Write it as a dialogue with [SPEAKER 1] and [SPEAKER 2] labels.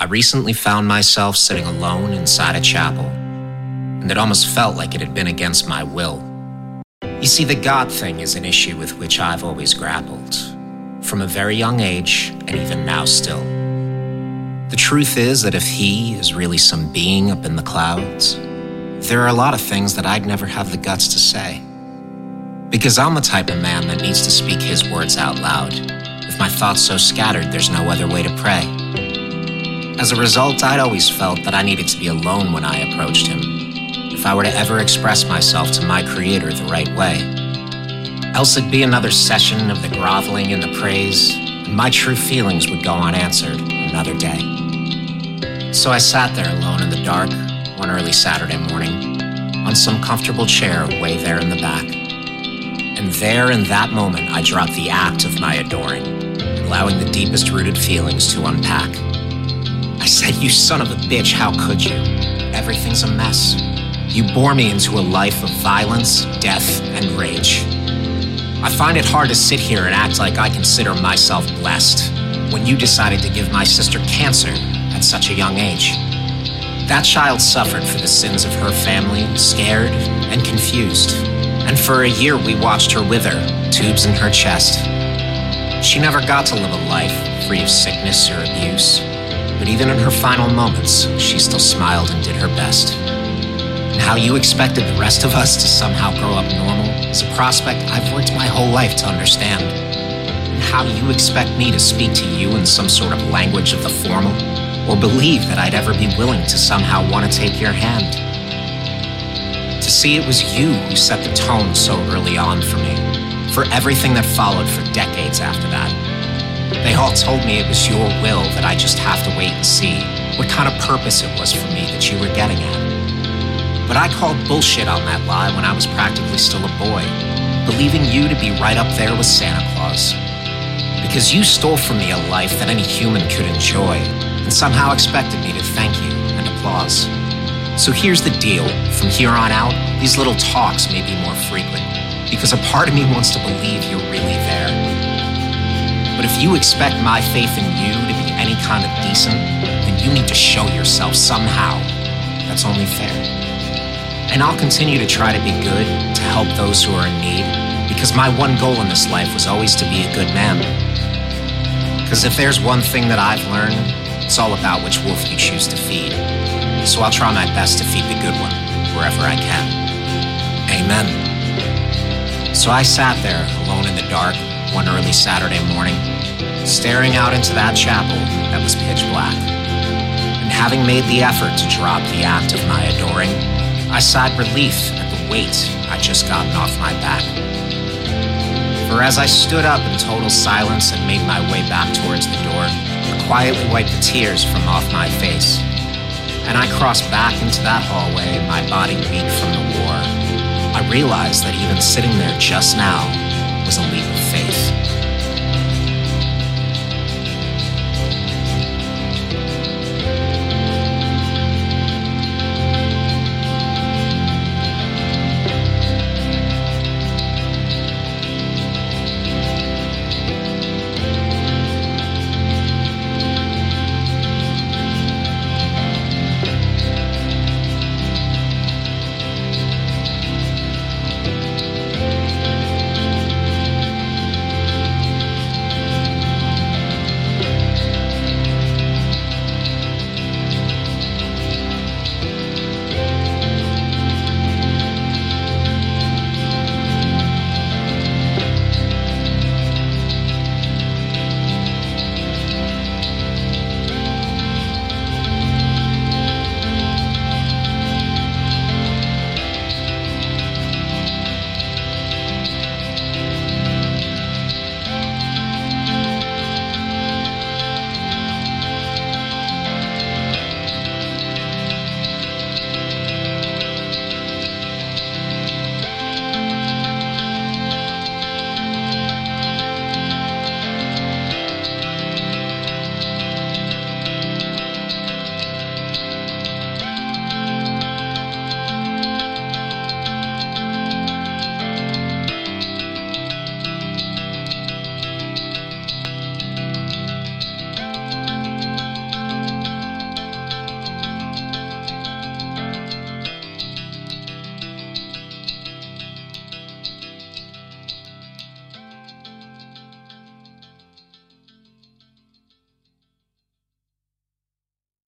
[SPEAKER 1] I recently found myself sitting alone inside a chapel, and it almost felt like it had been against my will. You see, the God thing is an issue with which I've always grappled, from a very young age, and even now still. The truth is that if He is really some being up in the clouds, there are a lot of things that I'd never have the guts to say. Because I'm the type of man that needs to speak His words out loud. With my thoughts so scattered, there's no other way to pray. As a result, I'd always felt that I needed to be alone when I approached him, if I were to ever express myself to my Creator the right way. Else it'd be another session of the groveling and the praise, and my true feelings would go unanswered another day. So I sat there alone in the dark one early Saturday morning, on some comfortable chair way there in the back. And there in that moment, I dropped the act of my adoring, allowing the deepest rooted feelings to unpack. Said, You son of a bitch, how could you? Everything's a mess. You bore me into a life of violence, death, and rage. I find it hard to sit here and act like I consider myself blessed when you decided to give my sister cancer at such a young age. That child suffered for the sins of her family, scared and confused. And for a year, we watched her wither, tubes in her chest. She never got to live a life free of sickness or abuse. But even in her final moments, she still smiled and did her best. And how you expected the rest of us to somehow grow up normal is a prospect I've worked my whole life to understand. And how you expect me to speak to you in some sort of language of the formal, or believe that I'd ever be willing to somehow want to take your hand. To see it was you who set the tone so early on for me, for everything that followed for decades after that. They all told me it was your will that I just have to wait and see what kind of purpose it was for me that you were getting at. But I called bullshit on that lie when I was practically still a boy, believing you to be right up there with Santa Claus. Because you stole from me a life that any human could enjoy, and somehow expected me to thank you and applause. So here's the deal from here on out, these little talks may be more frequent, because a part of me wants to believe you're really there. But if you expect my faith in you to be any kind of decent, then you need to show yourself somehow. That's only fair. And I'll continue to try to be good, to help those who are in need, because my one goal in this life was always to be a good man. Because if there's one thing that I've learned, it's all about which wolf you choose to feed. So I'll try my best to feed the good one wherever I can. Amen. So I sat there alone in the dark one early Saturday morning, staring out into that chapel that was pitch black. And having made the effort to drop the act of my adoring, I sighed relief at the weight I'd just gotten off my back. For as I stood up in total silence and made my way back towards the door, I quietly wiped the tears from off my face. And I crossed back into that hallway, my body weak from the war. I realized that even sitting there just now was a leap of